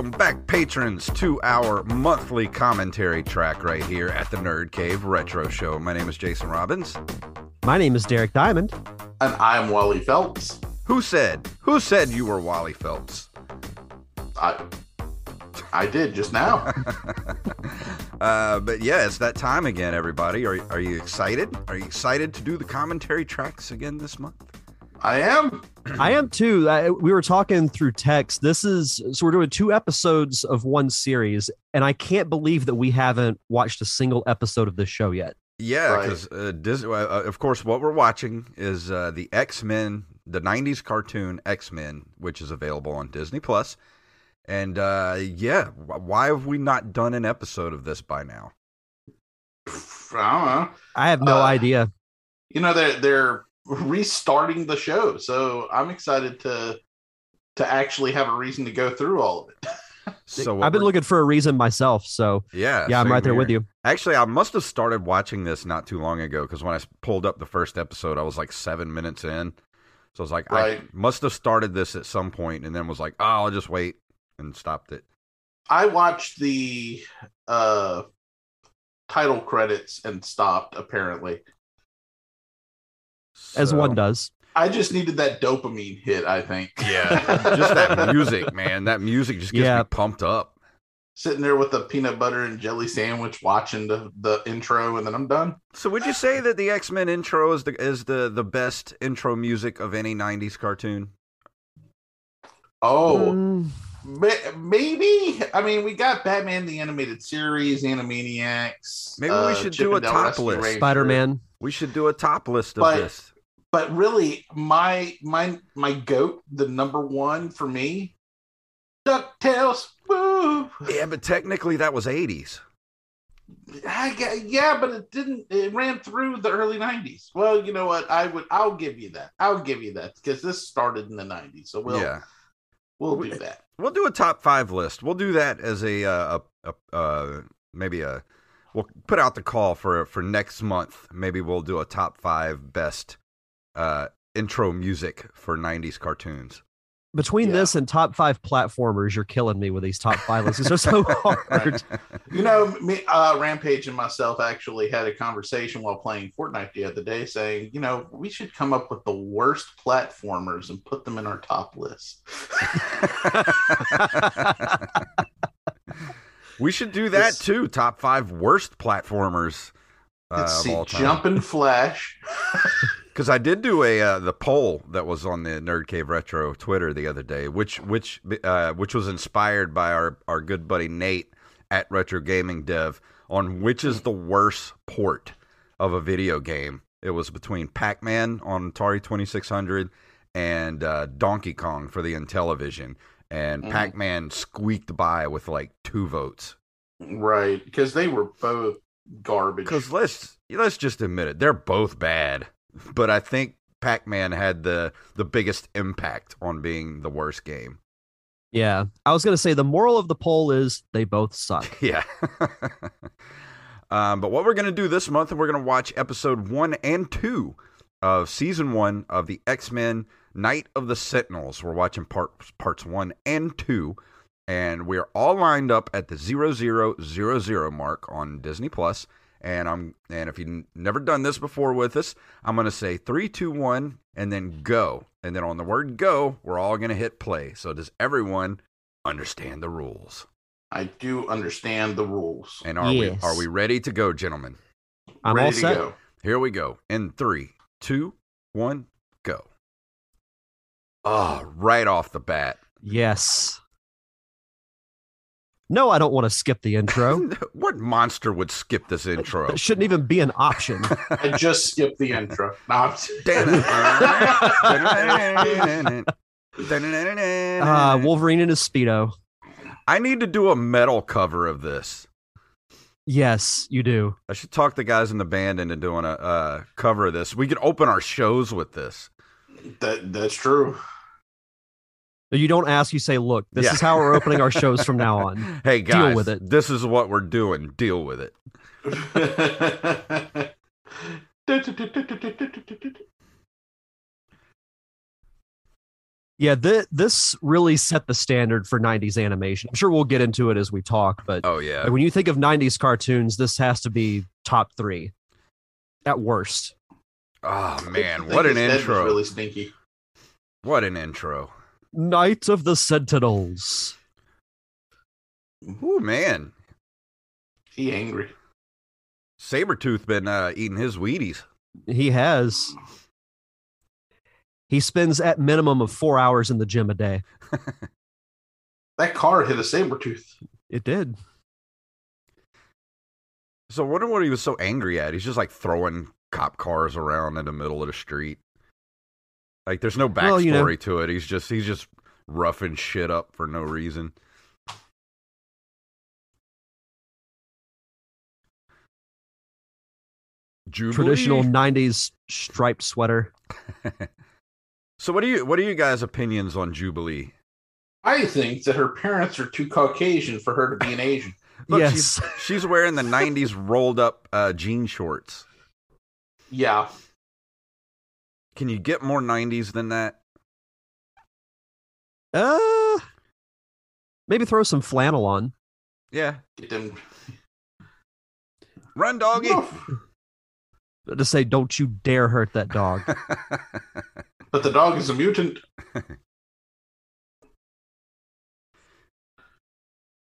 Welcome back, patrons, to our monthly commentary track right here at the Nerd Cave Retro Show. My name is Jason Robbins. My name is Derek Diamond. And I'm Wally Phelps. Who said? Who said you were Wally Phelps? I I did just now. uh, but yeah, it's that time again, everybody. Are, are you excited? Are you excited to do the commentary tracks again this month? I am. I am too. I, we were talking through text. This is so we're doing two episodes of one series, and I can't believe that we haven't watched a single episode of this show yet. Yeah, because right. uh, Disney, uh, of course, what we're watching is uh, the X Men, the '90s cartoon X Men, which is available on Disney Plus. And uh, yeah, why have we not done an episode of this by now? I don't know. I have no Uh, idea. You know they're they're restarting the show, so I'm excited to to actually have a reason to go through all of it. So I've been looking for a reason myself. So Yeah, yeah, I'm right there with you. Actually, I must have started watching this not too long ago because when I pulled up the first episode, I was like seven minutes in. So I was like, I must have started this at some point and then was like, oh, I'll just wait and stopped it. I watched the uh title credits and stopped apparently. As one does. I just needed that dopamine hit, I think. Yeah, just that music, man. That music just gets Yeah. me pumped up. Sitting there with a peanut butter and jelly sandwich watching the, the intro and then I'm done. So would you say that the X Men intro is the is the the best intro music of any '90s cartoon? Oh, Mm, Maybe. I mean, we got Batman the Animated Series, Animaniacs. Maybe we uh, should Chip do a top Rescue list. Spider-Man. We should do a top list of But- this. But really, my my my goat, the number one for me, Ducktales. Woo! Yeah, but technically that was '80s. I yeah, but it didn't. It ran through the early '90s. Well, you know what? I would. I'll give you that. I'll give you that because this started in the '90s. So we'll yeah. we'll do that. We'll do a top five list. We'll do that as a uh, a, a uh, maybe a. We'll put out the call for for next month. Maybe we'll do a top five best uh, intro music for '90s cartoons. Between Yeah. this and top five platformers, you're killing me with these top five lists. These are so hard. You know, me, uh, Rampage and myself actually had a conversation while playing Fortnite the other day, saying, you know, we should come up with the worst platformers and put them in our top list. we should do that It's- too. Top five worst platformers uh, Let's of see, all time. Jumpin' Flash. Because I did do a uh, the poll that was on the Nerd Cave Retro Twitter the other day, which which uh, which was inspired by our our good buddy Nate at Retro Gaming Dev on which is the worst port of a video game. It was between Pac Man on Atari Twenty Six Hundred and uh, Donkey Kong for the Intellivision, and Mhm. Pac Man squeaked by with like two votes. Right, because they were both garbage. Because let's let's just admit it, they're both bad. But I think Pac Man had the the biggest impact on being the worst game. Yeah. I was going to say the moral of the poll is they both suck. Yeah. um, but what we're gonna do this month, we're gonna watch episode one and two of season one of the X Men Night of the Sentinels. We're watching parts parts one and two, and we're all lined up at the zero zero zero zero mark on Disney Plus. And I'm and if you've never done this before with us, I'm gonna say three, two, one, and then go. And then on the word go, we're all gonna hit play. So does everyone understand the rules? I do understand the rules. And are Yes. we are we ready to go, gentlemen? I'm Ready all to set. go. Here we go. In three, two, one, go. Ah, right off the bat. Yes. No, I don't want to skip the intro. what monster would skip this intro? It shouldn't even be an option. I just skipped the intro. No, I'm- Uh, Wolverine in his Speedo. I need to do a metal cover of this. Yes, you do. I should talk the guys in the band into doing a uh, cover of this. We could open our shows with this. that that's true. You don't ask, you say, look, this Yeah. is how we're opening our shows from now on. Hey guys, Deal with it. this is what we're doing. Deal with it. Yeah, th- this really set the standard for 90s animation. I'm sure we'll get into it as we talk, but Oh yeah. like, when you think of 90s cartoons, this has to be top three at worst. Oh man, what an his head was intro. Really stinky. What an intro. Night of the Sentinels. Ooh man. He angry. Sabretooth been uh, eating his Wheaties. He has. He spends at minimum of four hours in the gym a day. That car hit a saber tooth. It did. So I wonder what he was so angry at. He's just like throwing cop cars around in the middle of the street. Like there's no backstory Well, you know- to it. He's just he's just roughing shit up for no reason. Jubilee? Traditional 90s striped sweater. So what do you what are you guys' opinions on Jubilee? I think that her parents are too Caucasian for her to be an Asian. Look, yes. she's, she's wearing the '90s rolled up uh, jean shorts. Yeah. Can you get more '90s than that? Uh, maybe throw some flannel on. Yeah, Get them. run, doggy. To say, don't you dare hurt that dog. But the dog is a mutant.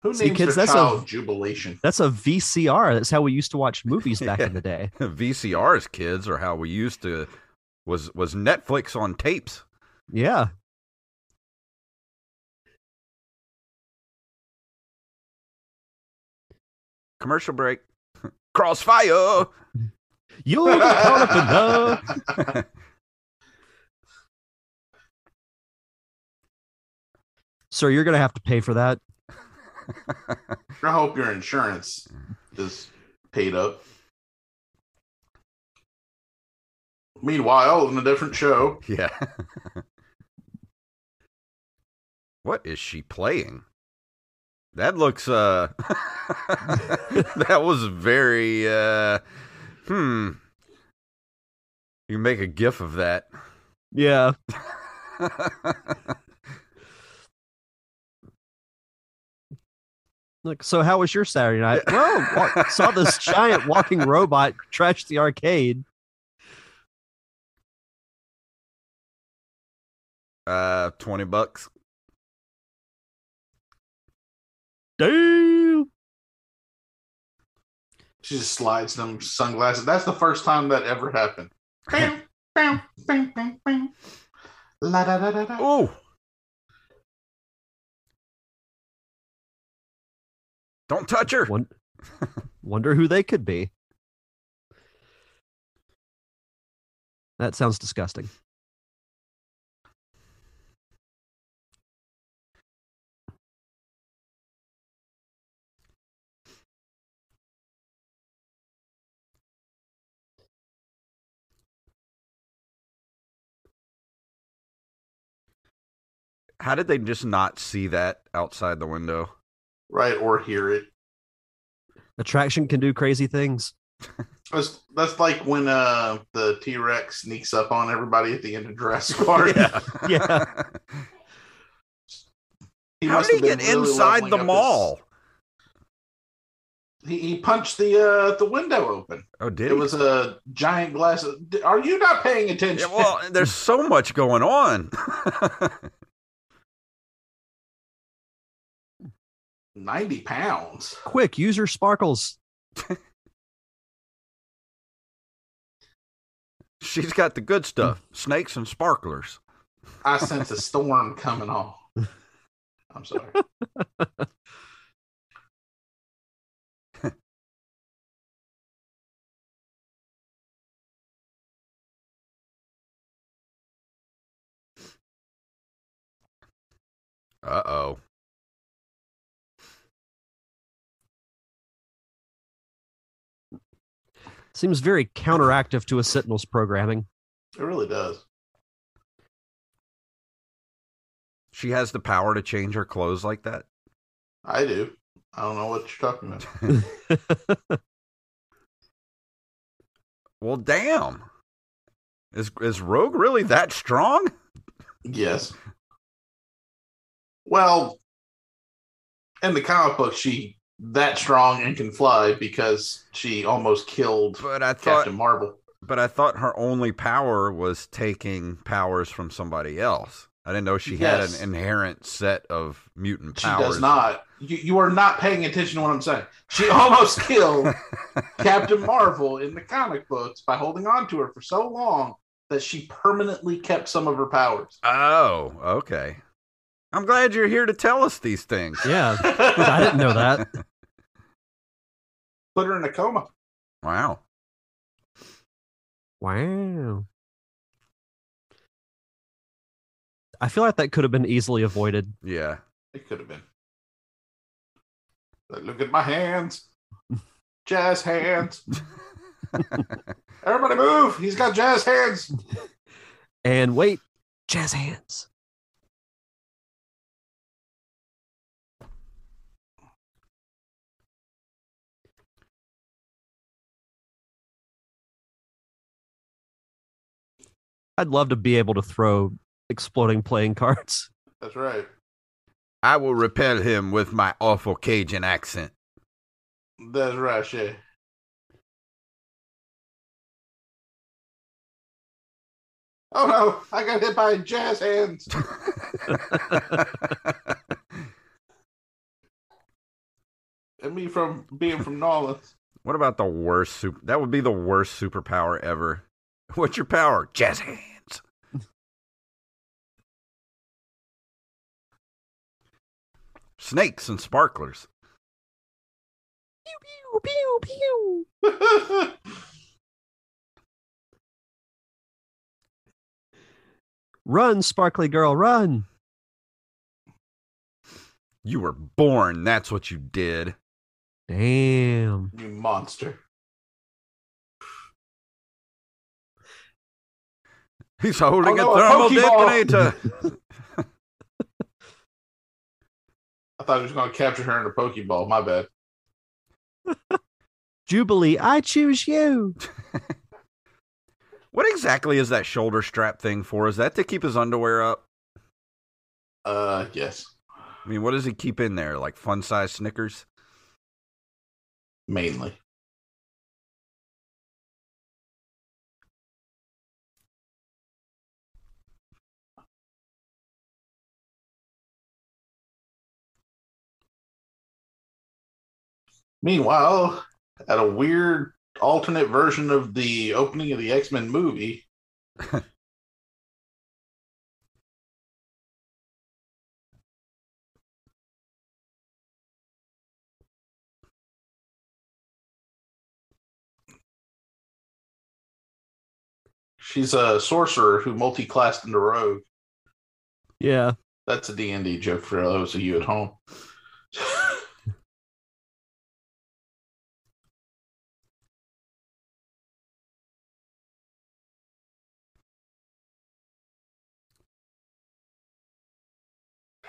Who See, names kids, their that's a- Jubilation? That's a VCR. That's how we used to watch movies back in the day. VCRs, kids, are how we used to was was Netflix on tapes. Yeah. Commercial break. Crossfire. You'll get caught up in love. Sir, you're going to have to pay for that. I hope your insurance is paid up. Meanwhile, in a different show, yeah. what is she playing? That looks uh that was very uh hmm. You can make a gif of that. Yeah. Look, so how was your Saturday night? Well, wa- saw this giant walking robot trash the arcade. Uh 20 bucks. Damn. she just slides them sunglasses. That's the first time that ever happened. Bam. Bam, bam, bam, bam. La da da da da. Ooh. Don't touch her. Won- wonder who they could be. That sounds disgusting. How did they just not see that outside the window? Right, or hear it. Attraction can do crazy things. That's that's like when uh the T Rex sneaks up on everybody at the end of Jurassic Park. Yeah. He How must did he get really inside the up his- mall? He, he punched the uh the window open. Oh, did It he? was a giant glass. Of, are you not paying attention? Yeah, well, there's so much going on. Ninety pounds. Quick, use your sparkles. She's got the good stuff snakes and sparklers. I sense a storm coming on. I'm sorry. Uh oh. Seems very counteractive to a Sentinel's programming. It really does. She has the power to change her clothes like that. I do. I don't know what you're talking about. Well, damn. Is is Rogue really that strong? Yes. Well, in the comic book, she that strong and can fly because she almost killed But I thought Captain Marvel. but I thought her only power was taking powers from somebody else. I didn't know she had an inherent set of mutant powers. She does not. You, you are not paying attention to what I'm saying. She almost killed Captain Marvel in the comic books by holding on to her for so long that she permanently kept some of her powers. Oh, okay. I'm glad you're here to tell us these things. Yeah, I didn't know that. Put her in a coma. Wow. Wow. I feel like that could have been easily avoided. Yeah. It could have been. But look at my hands. Jazz hands. Everybody move. He's got jazz hands. And wait, jazz hands. I'd love to be able to throw exploding playing cards. That's right. I will repel him with my awful Cajun accent. That's right, Shay. Oh no, I got hit by jazz hands. and me from being from Nolans. what about the worst super? That would be the worst superpower ever. What's your power? Jazz hands. Snakes and sparklers. Pew, pew, pew. pew. Run, sparkly girl, run. You were born. That's what you did. Damn. you monster. He's holding Oh, no, a a thermal Pokeball. detonator. I thought he was going to capture her in a Pokeball. My bad. Jubilee, I choose you. what exactly is that shoulder strap thing for? Is that to keep his underwear up? Uh, yes, I mean, what does he keep in there? Like fun size Snickers? mainly. Meanwhile, at a weird alternate version of the opening of the X Men movie, She's a sorcerer who multi-classed into rogue. Yeah. That's a D&D joke for those of you at home.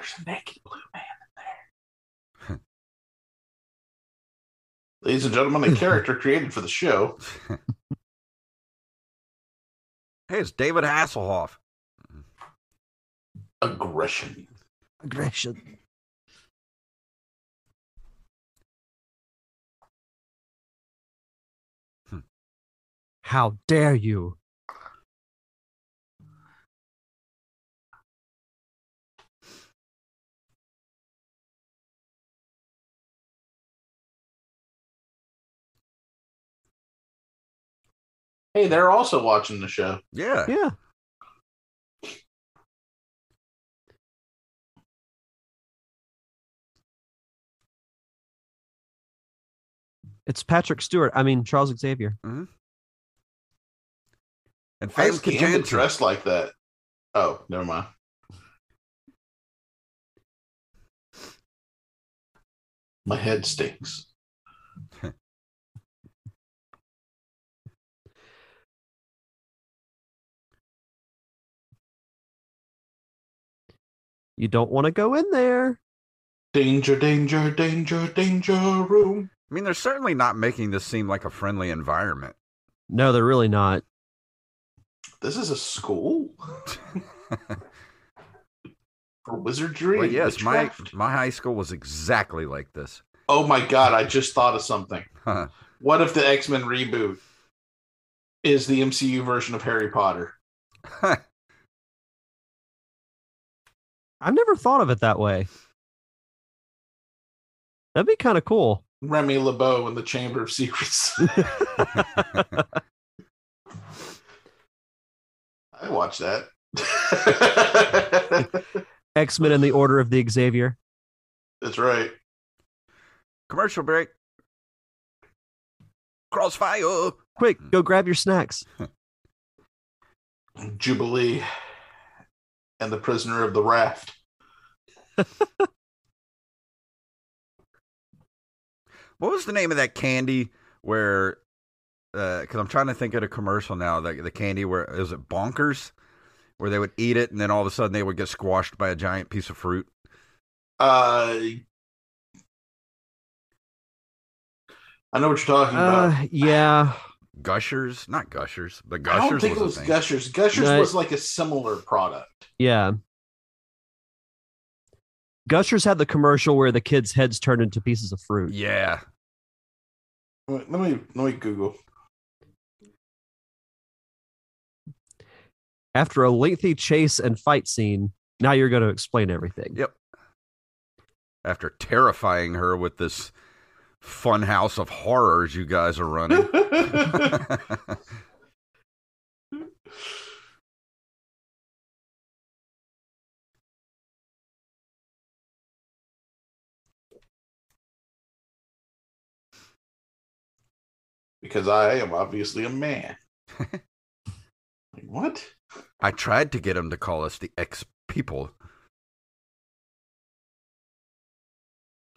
There's a naked blue man in there. Ladies and gentlemen, a character created for the show. Hey, it's David Hasselhoff. Aggression. Aggression. Hmm. How dare you? Hey, they're also watching the show. Yeah. Yeah. It's Patrick Stewart. I mean Charles Xavier. Mm-hmm. And Why Famke is Gambit Janssen. dressed like that? Oh, never mind. My head stinks. You don't want to go in there. Danger, danger, danger, danger room. I mean, they're certainly not making this seem like a friendly environment. No, they're really not. This is a school for wizardry. well, yes, my my high school was exactly like this. Oh my god! I just thought of something. What if the X Men reboot is the MCU version of Harry Potter? I've never thought of it that way. That'd be kind of cool. Remy LeBeau in the Chamber of Secrets. I watched that. X Men in the Order of the Xavier. That's right. Commercial break. Crossfire. Quick, go hmm. grab your snacks. Jubilee and the Prisoner of the Raft. What was the name of that candy where? Because I'm trying to think of the commercial now. The, the candy where is it bonkers? Where they would eat it and then all of a sudden they would get squashed by a giant piece of fruit. Uh, I know what you're talking about. Uh, yeah. Gushers, not gushers, but Gushers. I gushers don't think was it was thing. Gushers. Gushers No, was like a similar product. Yeah. Gushers had the commercial where the kids' heads turned into pieces of fruit. Yeah, Wait, Let me let me Google. After a lengthy chase and fight scene, now you're going to explain everything. Yep. After terrifying her with this fun house of horrors you guys are running. because I am obviously a man. like, what? I tried to get him to call us the ex people.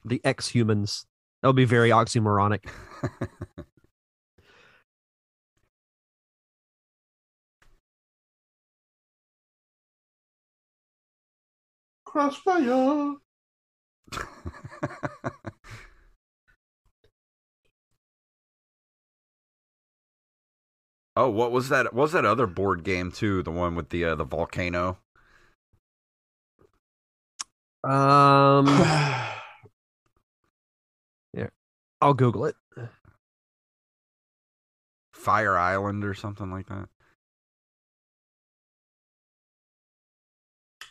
The X humans. That would be very oxymoronic. Crossfire. oh, what was that? What was that other board game too? The one with the uh, the volcano. Um, I'll Google it. Fire Island or something like that.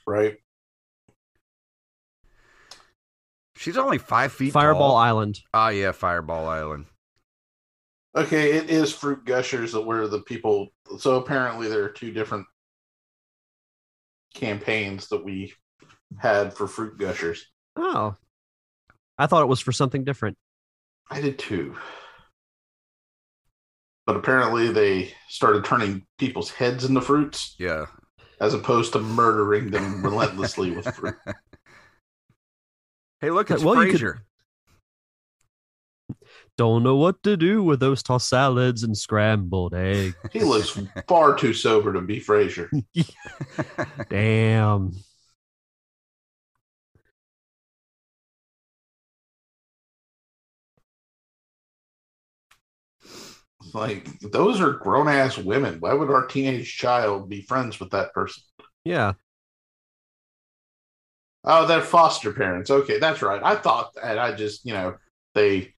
right. She's only five feet. Fireball tall. Island. Ah, yeah, Fireball Island. Okay, it is fruit gushers that where the people. So apparently, there are two different campaigns that we had for fruit gushers. Oh, I thought it was for something different. I did too. But apparently, they started turning people's heads into fruits Yeah. as opposed to murdering them relentlessly with fruit. Hey, look, it's Well, you could- Frasier. Don't know what to do with those tossed salads and scrambled eggs. He looks far too sober to be Frasier. Damn. Like those are grown ass women. Why would our teenage child be friends with that person? Yeah. Oh, they're foster parents. Okay, that's right. I thought that. I just, you know, they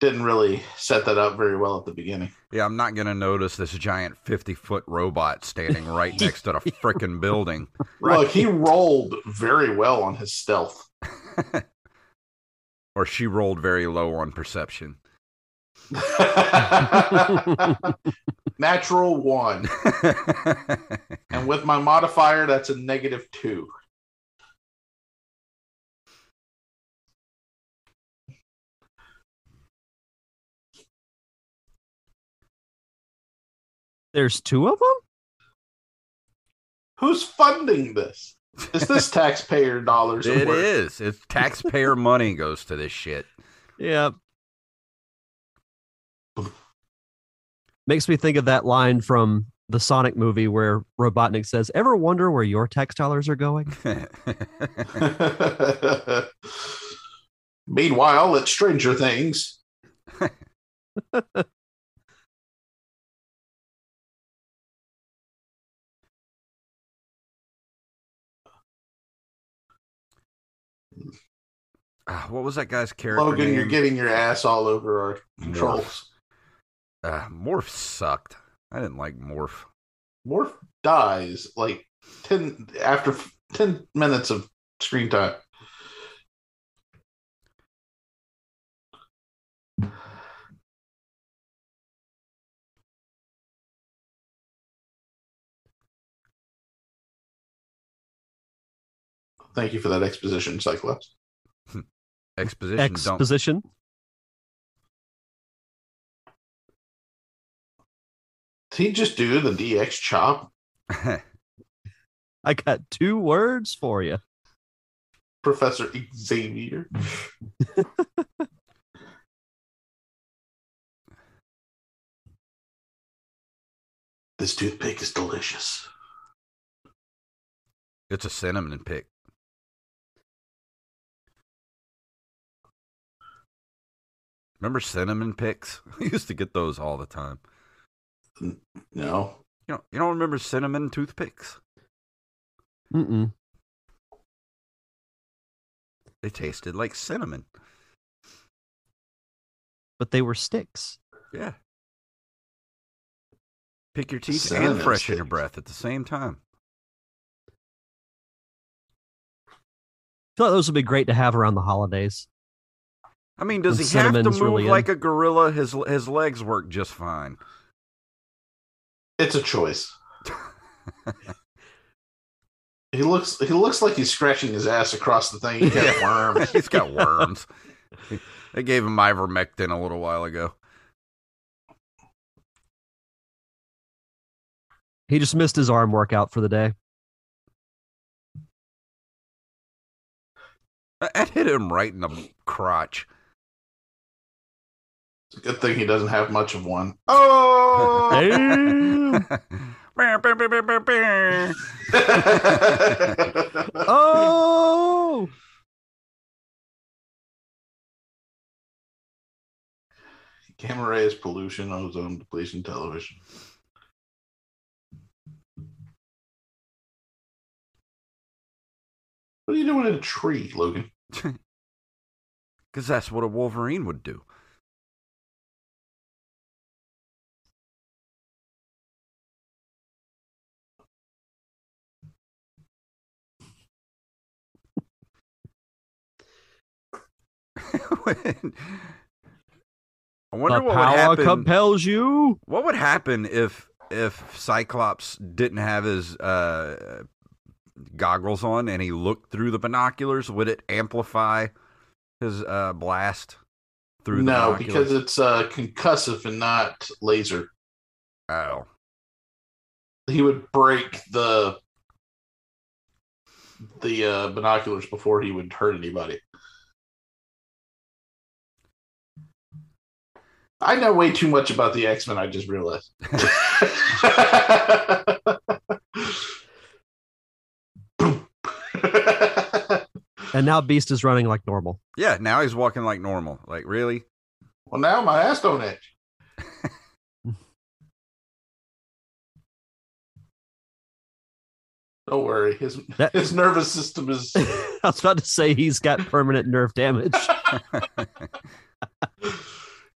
didn't really set that up very well at the beginning. yeah, I'm not going to notice this giant 50 foot robot standing right next to the freaking building. Look, he rolled very well on his stealth. Or she rolled very low on perception. Natural one. And with my modifier, that's a negative two. There's two of them? Who's funding this? Is this taxpayer dollars? at It work? is. It's taxpayer money goes to this shit. Yeah. Makes me think of that line from the Sonic movie where Robotnik says, Ever wonder where your tax dollars are going? Meanwhile, at Stranger Things, Ah, what was that guy's character Logan, name? you're getting your ass all over our controls. Uh, Morph sucked. I didn't like Morph. Morph dies like 10 after f- 10 minutes of screen time. Thank you for that exposition, Cyclops. Exposition. don't- Exposition. Did he just do the DX chop? I got two words for you. Professor Xavier. this toothpick is delicious. it's a cinnamon pick. Remember cinnamon picks? We used to get those all the time. No. You know, you don't remember cinnamon toothpicks? Mm-mm. They tasted like cinnamon. But they were sticks. Yeah. Pick your teeth Cinnamon and freshen your breath at the same time. I feel like those would be great to have around the holidays. I mean, does And he have to move really in. like a gorilla? His his legs work just fine. It's a choice. he looks he looks like he's scratching his ass across the thing. He got worms. He's got worms. they gave him ivermectin a little while ago. He just missed his arm workout for the day. That hit him right in the crotch. It's a good thing he doesn't have much of one. Oh Damn. oh! Gamma rays, pollution, on ozone depletion, television. What are you doing in a tree, Logan? Because that's what a Wolverine would do. When- I wonder the what would power happen. compels you. What would happen if if Cyclops didn't have his uh, goggles on and he looked through the binoculars? Would it amplify his uh, blast through the no, binoculars? because it's uh, concussive and not laser. oh, He would break the the uh, binoculars before he would hurt anybody. I know way too much about the X Men. I just realized. And now Beast is running like normal. yeah. Now he's walking like normal. Like really? well, now my ass don't itch. Don't worry, his That- his nervous system is. I was about to say he's got permanent nerve damage.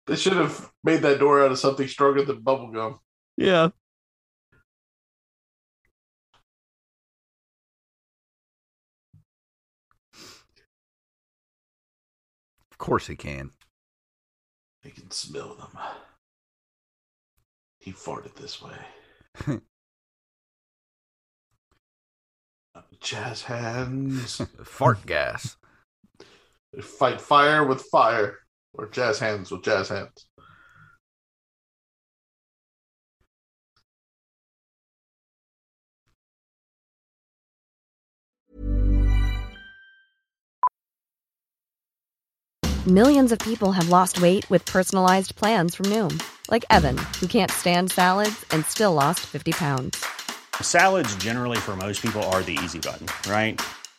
They should have made that door out of something stronger than bubble gum. Yeah. Of course he can. He can smell them. He farted this way. Jazz hands. Fart gas. Fight fire with fire. Or jazz hands with jazz hands. Millions of people have lost weight with personalized plans from Noom, like Evan, who can't stand salads and still lost 50 pounds. Salads, generally, for most people, are the easy button, right?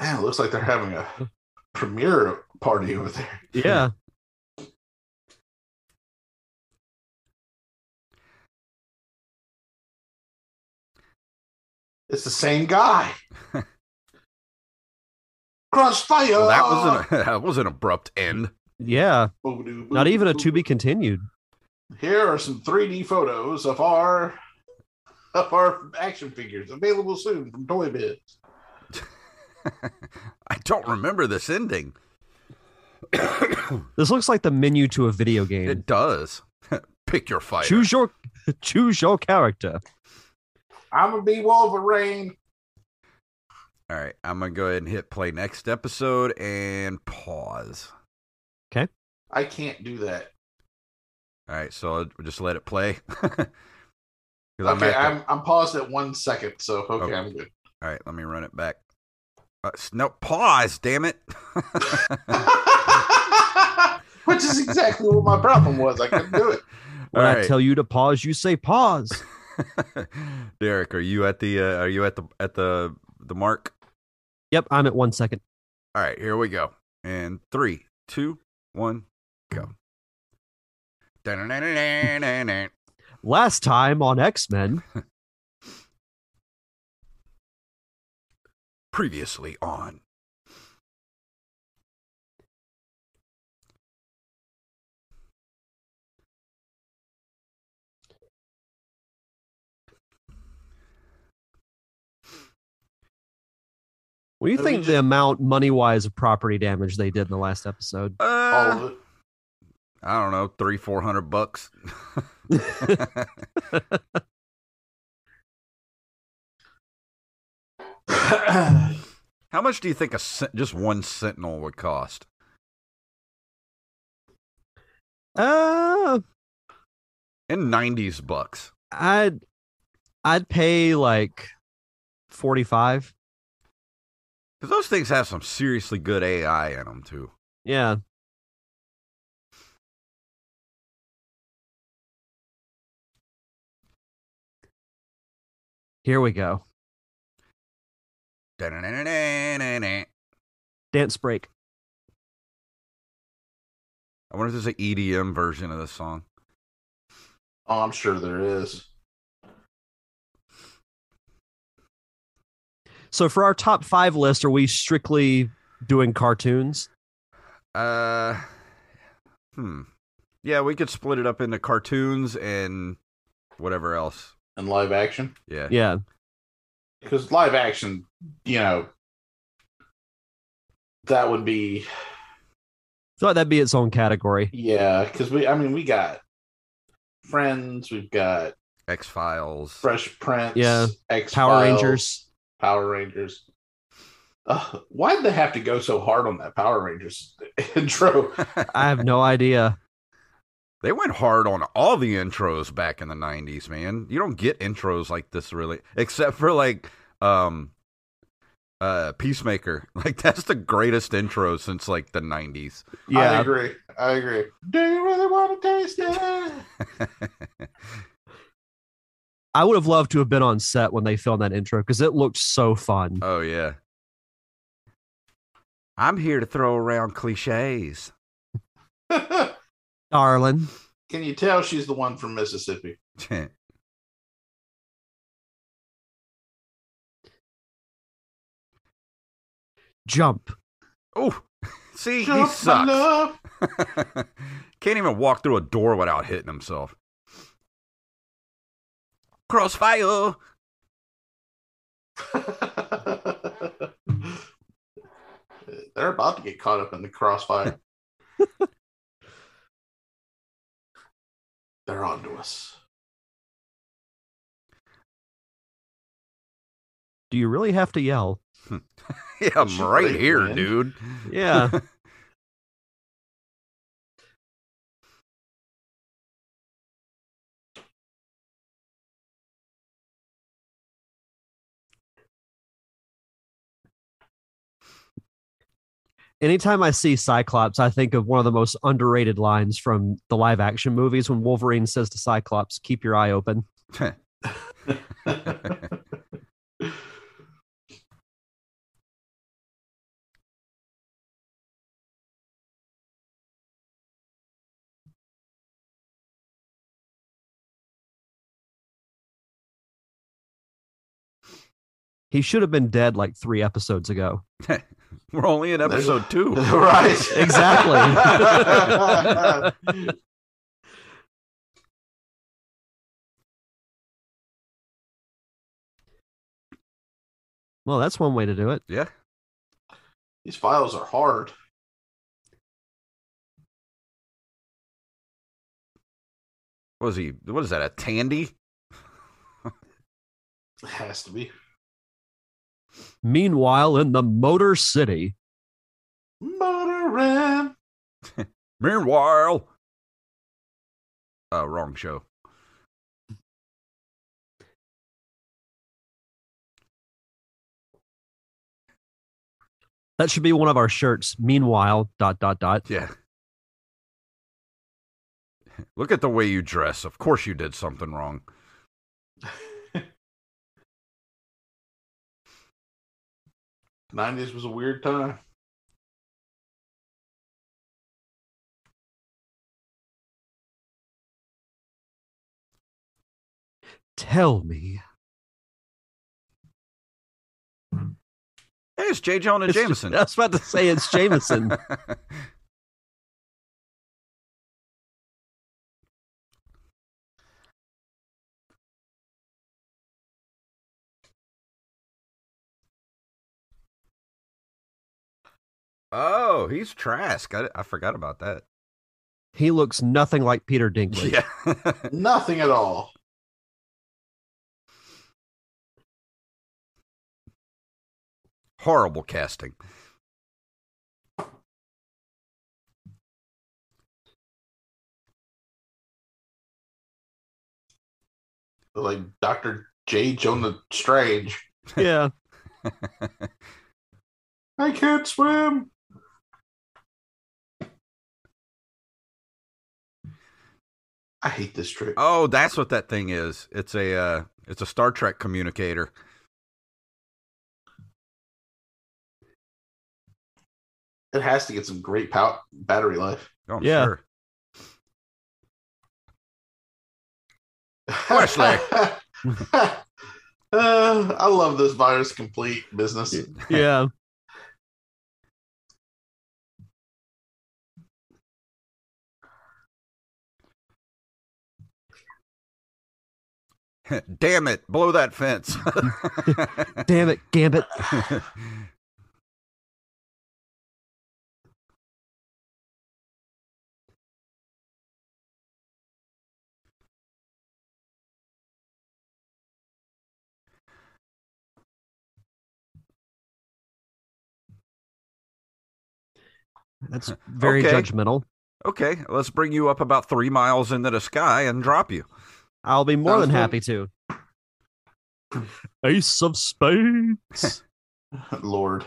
Man, it looks like they're having a premiere party over there. Yeah. It's the same guy. Crossfire. Well, that was an that was an abrupt end. Yeah. Boop-a-doo, Not even a to be continued. Here are some 3D photos of our of our action figures available soon from Toy Biz. I don't remember this ending. This looks like the menu to a video game. It does. Pick your fighter. choose your choose your character. I'm gonna be Wolverine. All right, I'm gonna go ahead and hit play next episode and pause. Okay. I can't do that. All right, so I'll just let it play. 'Cause I'm Okay, the- I'm I'm paused at one second, so okay, Okay. I'm good. All right, let me run it back. Uh, no, pause. Damn it. Which is exactly what my problem was. I couldn't do it. When All I tell you to pause, you say pause. Derek, are you at the uh, are you at the at the the mark? Yep, I'm at one second. All right, here we go. And three, two, one, go. Last time on X Men, Previously on. What do you think just- the amount money wise of property damage they did in the last episode? All Uh, of it. I don't know, three, four hundred bucks. How much do you think a just one Sentinel would cost? Uh, In nineties bucks. I'd I'd pay like forty five. Because those things have some seriously good AI in them too. Yeah. Here we go. I Dance break. I wonder if there's an EDM version of this song. Oh, I'm sure there is. So for our top five list, are we strictly doing cartoons? Uh, hmm. Yeah, we could split it up into cartoons and whatever else. And live action. Yeah. Yeah. Because live action, you know, that would be Thought that'd be its own category. yeah. Because we, I mean, we got Friends, we've got X Files. Fresh Prince, Yeah. X Power Rangers. Power Rangers. Uh, why did they have to go so hard on that Power Rangers intro? I have no idea. They went hard on all the intros back in the '90s, man. You don't get intros like this really, except for like um, uh, Peacemaker. Like that's the greatest intro since like the '90s. Yeah. I agree. I agree. Do you really want to taste it? I would have loved to have been on set when they filmed that intro because it looked so fun. oh yeah. I'm here to throw around cliches. Darling. Can you tell she's the one from Mississippi? Jump. oh, see, Jump, he sucks. Can't even walk through a door without hitting himself. Crossfire. They're about to get caught up in the crossfire. They're on to us. Do you really have to yell? Yeah, I'm right here, win? dude. Yeah. Anytime I see Cyclops, I think of one of the most underrated lines from the live action movies when Wolverine says to Cyclops, Keep your eye open. He should have been dead like three episodes ago. We're only in episode two. right. Exactly. Well, that's one way to do it. Yeah. These files are hard. What is he? What is that? A Tandy? It has to be. Meanwhile, in the Motor City, Motorin. Meanwhile. Uh, wrong show. that should be one of our shirts. Meanwhile, dot dot dot. Yeah. Look at the way you dress. Of course you did something wrong. Nineties was a weird time. Tell me. Hey, it's J. Jonah It's- Jameson. I was about to say it's Jameson. Oh, he's Trask. I, I forgot about that. He looks nothing like Peter Dinklage. Yeah. Nothing at all. Horrible casting. Like Dr. J. Jonah Strange. yeah. I can't swim. I hate this trick. Oh, that's what that thing is. It's a uh, it's a Star Trek communicator. It has to get some great pow- battery life. Oh, I'm Yeah. sure. Flashlight. uh, I love this virus complete business. Yeah. Damn it! Blow that fence. Damn it, Gambit. That's very Okay. judgmental. okay, let's bring you up about three miles into the sky and drop you. I'll be more than happy to. Ace of Spades. Lord.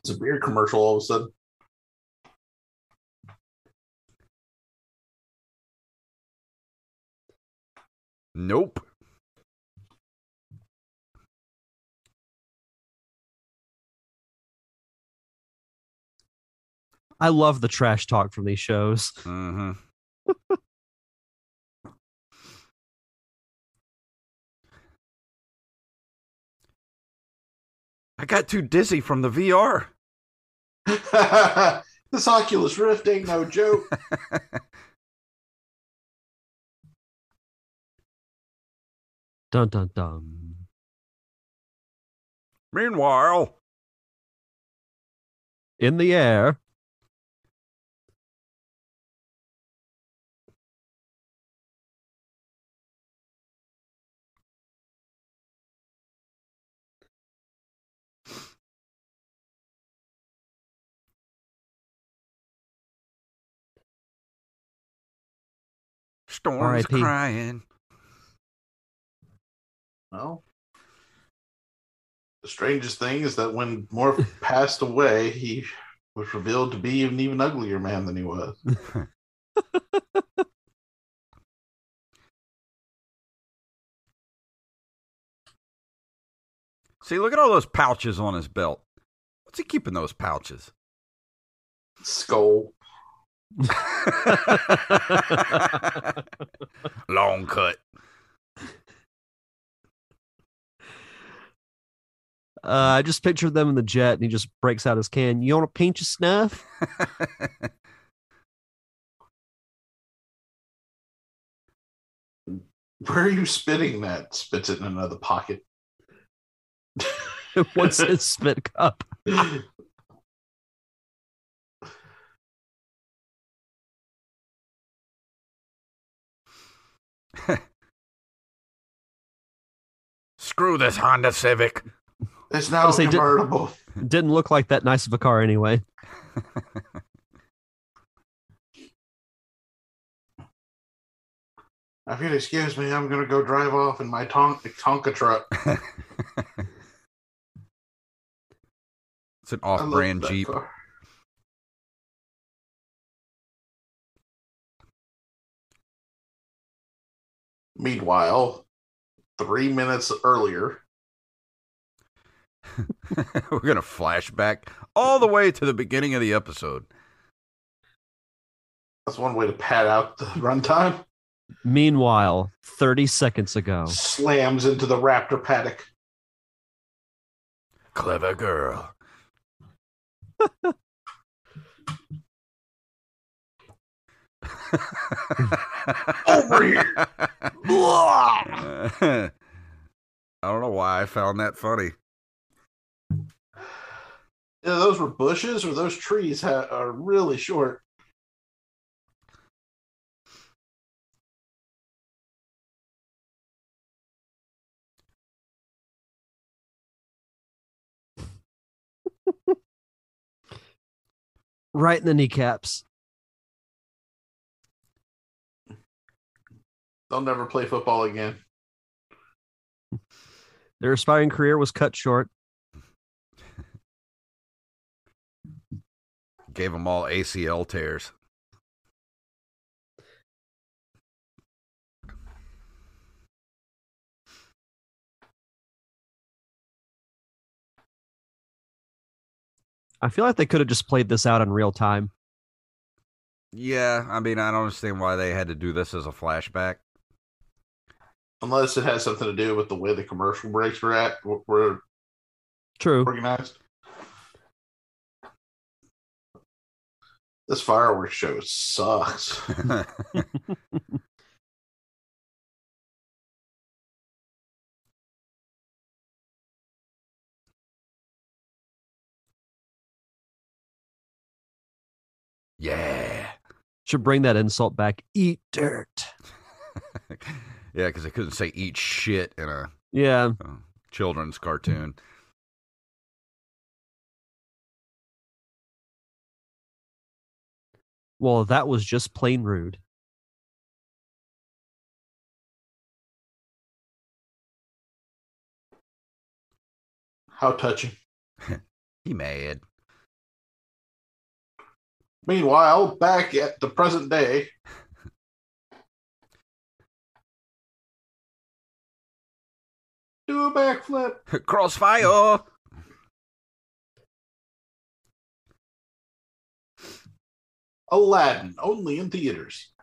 It's a beer commercial all of a sudden. Nope. I love the trash talk from these shows. hmm I got too dizzy from the VR. this Oculus Rift ain't no joke. Dun dun dun. Meanwhile, In the air. Storm's R.I.P.. crying. Well, the strangest thing is that when Morph passed away, he was revealed to be an even uglier man than he was. See, look at all those pouches on his belt. What's he keeping those pouches? Skull. Long cut. Uh, I just pictured them in the jet, and he just breaks out his can. You want a pinch of snuff? Where are you spitting that? Spits it in another pocket. What's his spit cup? Screw this Honda Civic. It's now say, did- convertible. Didn't look like that nice of a car anyway. If you'd excuse me, I'm gonna go drive off in my Tonka, Tonka truck. It's an off-brand Jeep. car. Meanwhile, three minutes earlier, We're gonna flashback all the way to the beginning of the episode. that's one way to pad out the runtime. Meanwhile, 30 seconds ago, Slams into the Raptor paddock. Clever girl. Over here. I don't know why I found that funny. Yeah, those were bushes, or those trees ha- are really short. Right in the kneecaps. They'll never play football again. Their aspiring career was cut short. Gave them all ACL tears. I feel like they could have just played this out in real time. Yeah, I mean, I don't understand why they had to do this as a flashback. Unless it has something to do with the way the commercial breaks were at were True. organized. This fireworks show sucks. yeah. Should bring that insult back. Eat dirt. yeah, because they couldn't say eat shit in a Yeah. uh, children's cartoon. Well, that was just plain rude. How touching. He mad. Meanwhile, back at the present day, do a backflip. Crossfire. Aladdin, only in theaters.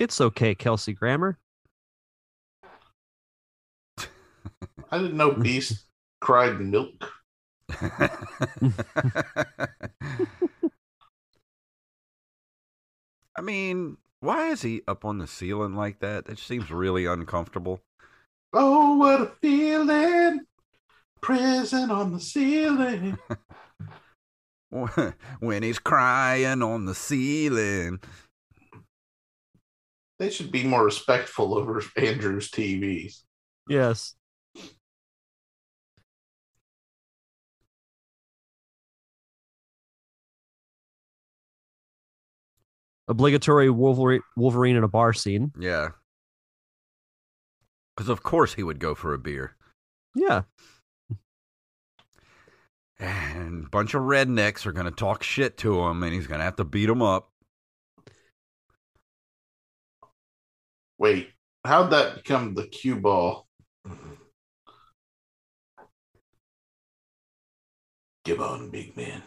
It's okay, Kelsey Grammer. I didn't know Beast cried milk. I mean, why is he up on the ceiling like that? That seems really uncomfortable. Oh, what a feeling! Prison on the ceiling. when he's crying on the ceiling. They should be more respectful over Andrew's TVs. Yes. Obligatory Wolverine, Wolverine in a bar scene. Yeah. Because of course he would go for a beer. Yeah. And a bunch of rednecks are going to talk shit to him, and he's going to have to beat them up. Wait, how'd that become the cue ball? Mm-hmm. Give on, big man.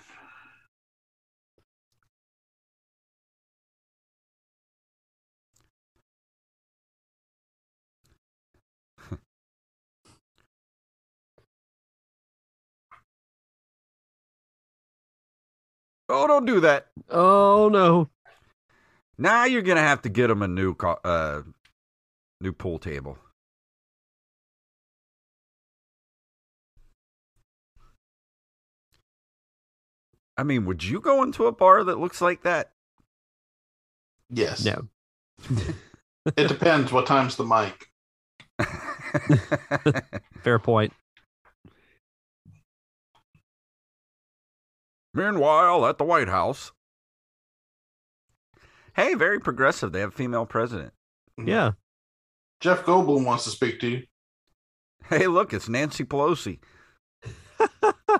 Oh, don't do that. Oh no. Now you're going to have to get him a new co- uh, new pool table. I mean, would you go into a bar that looks like that? Yes. No. It depends what time's the mic. Fair point. Meanwhile, at the White House. Hey, very progressive. They have a female president. Mm-hmm. Yeah. Jeff Goldblum wants to speak to you. Hey, look, it's Nancy Pelosi.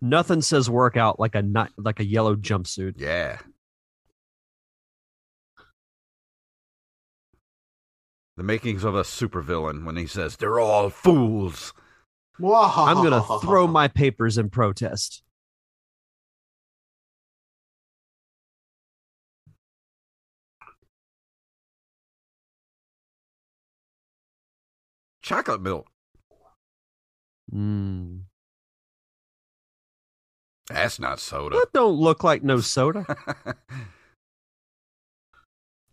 Nothing says workout like a nut like a yellow jumpsuit. Yeah. the makings of a supervillain when he says they're all fools. I'm going to throw my papers in protest. Chocolate milk. Mm. That's not soda. That don't look like no soda.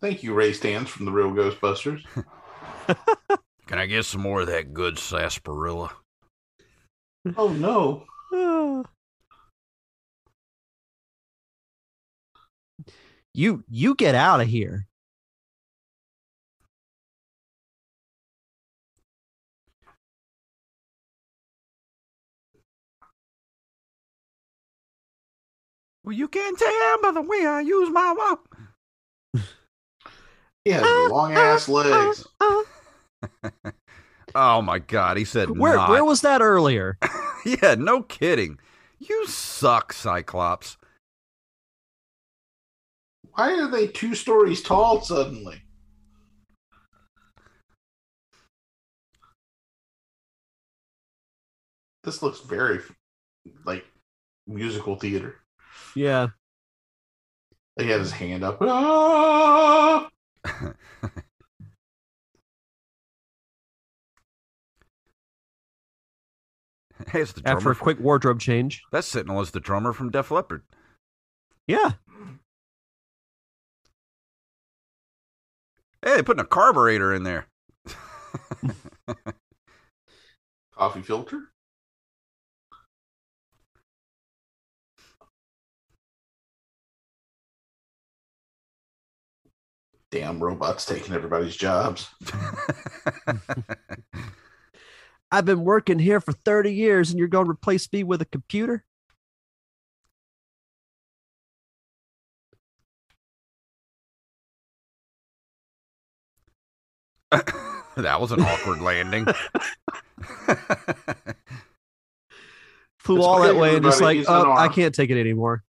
Thank you, Ray Stantz from the Real Ghostbusters. Can I get some more of that good sarsaparilla? oh no. you you get out of here. Well, you can't tell by the way I use my walk. He has long ass legs. Oh my god, he said Where not. where was that earlier? yeah, no kidding. You suck, Cyclops. Why are they two stories tall suddenly? This looks very like musical theater. Yeah. He had his hand up. Ah! Hey, it's the drummer. After a quick wardrobe change. that Sentinel is the drummer from Def Leppard. Yeah. Hey, they putting a carburetor in there. Coffee filter. Damn robots taking everybody's jobs. I've been working here for 30 years and you're going to replace me with a computer? that was an awkward landing. Flew It's all that way and just like, oh, I can't take it anymore.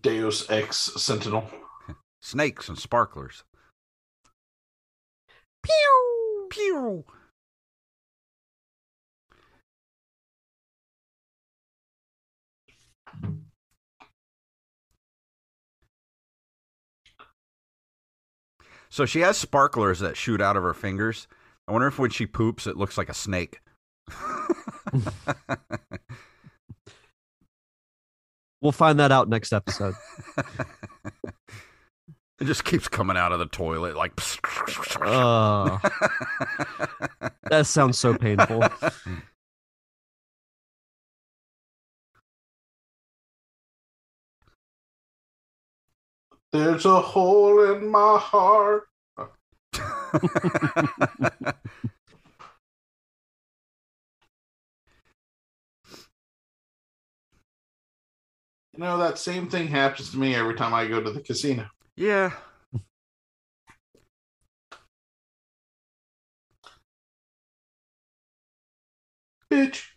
Deus Ex Sentinel. Snakes and sparklers. Pew! Pew. So she has sparklers that shoot out of her fingers. I wonder if when she poops, it looks like a snake. We'll find that out next episode. It just keeps coming out of the toilet like. Oh, that sounds so painful. There's a hole in my heart. You know, that same thing happens to me every time I go to the casino. yeah. Bitch.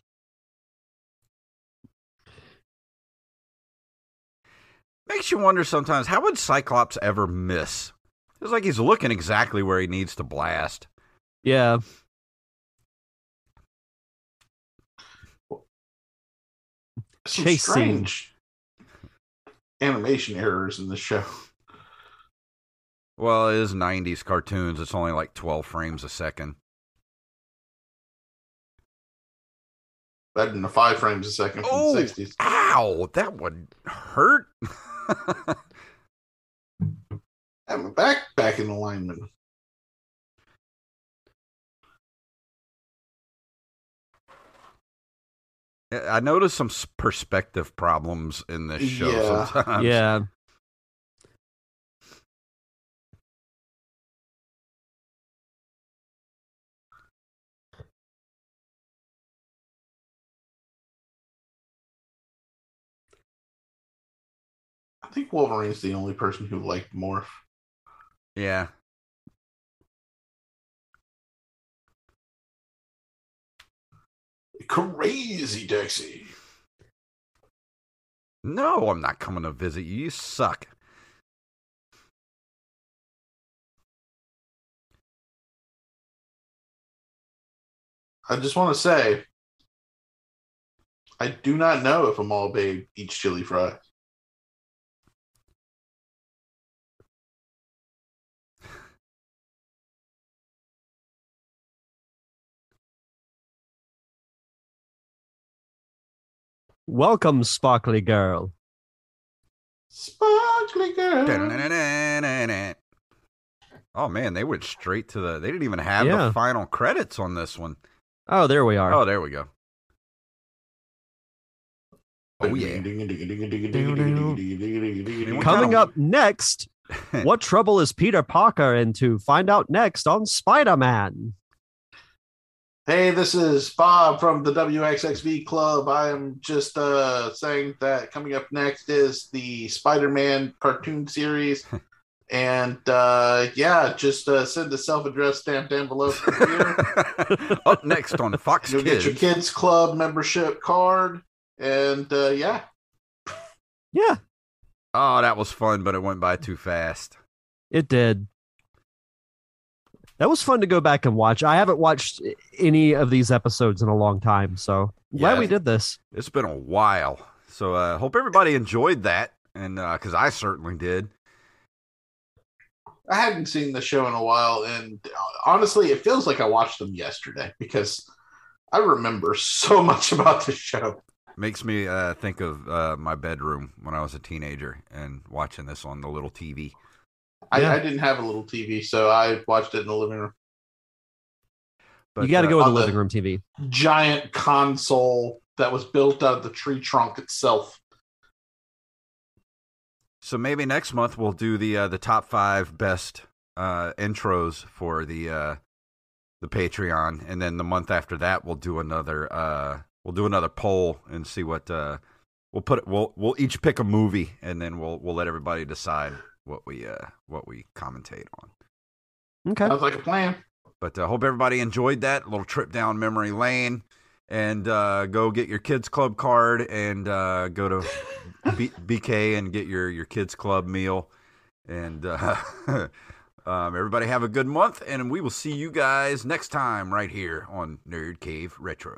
Makes you wonder sometimes how would Cyclops ever miss? It's like he's looking exactly where he needs to blast. Yeah. Some Chase scene. strange animation errors in the show. Well, it is 90s cartoons. It's only like 12 frames a second. Better than the five frames a second from Oh, the 60s. ow, that would hurt. Have my back back in alignment. I noticed some perspective problems in this show Yeah. sometimes. Yeah. I think Wolverine's the only person who liked Morph. Yeah. Crazy Dexy. No, I'm not coming to visit you. You suck. I just want to say, I do not know if a mall babe eats chili fries. Welcome, Sparkly Girl. Sparkly girl. Oh man, they went straight to the. They didn't even have Yeah. the final credits on this one. Oh, there we are. Oh, there we go. Oh yeah. Coming up next, what trouble is Peter Parker into? Find out next on Spider Man. Hey, this is Bob from the WXXV Club. I am just uh, saying that coming up next is the Spider Man cartoon series. And uh, yeah, just uh, send a self addressed stamped envelope here. Up next on Fox You'll get your Kids Club membership card. And uh, yeah, Yeah, Oh, that was fun, but it went by too fast. it did. That was fun to go back and watch. I haven't watched any of these episodes in a long time, so glad Yeah. we did this. It's been a while, so uh, hope everybody enjoyed that, and because I certainly did. I hadn't seen the show in a while. And uh, honestly, it feels like I watched them yesterday because I remember so much about the show. Makes me uh, think of uh, my bedroom when I was a teenager and watching this on the little TV. I, Yeah. I didn't have a little TV, so I watched it in the living room. But, you got to uh, go with the the- living room TV. Giant console that was built out of the tree trunk itself. So maybe next month we'll do the uh, the top five best uh, intros for the uh, the Patreon, and then the month after that we'll do another uh, we'll do another poll and see what uh, we'll put. We'll we'll each pick a movie, and then we'll we'll let everybody decide what we uh, what we commentate on. Okay. Sounds like a plan. But uh, hope everybody enjoyed that little trip down memory lane. And uh, go get your kids club card and uh, go to B- BK and get your your kids club meal. And uh, um, everybody have a good month, and we will see you guys next time right here on Nerd Cave Retro.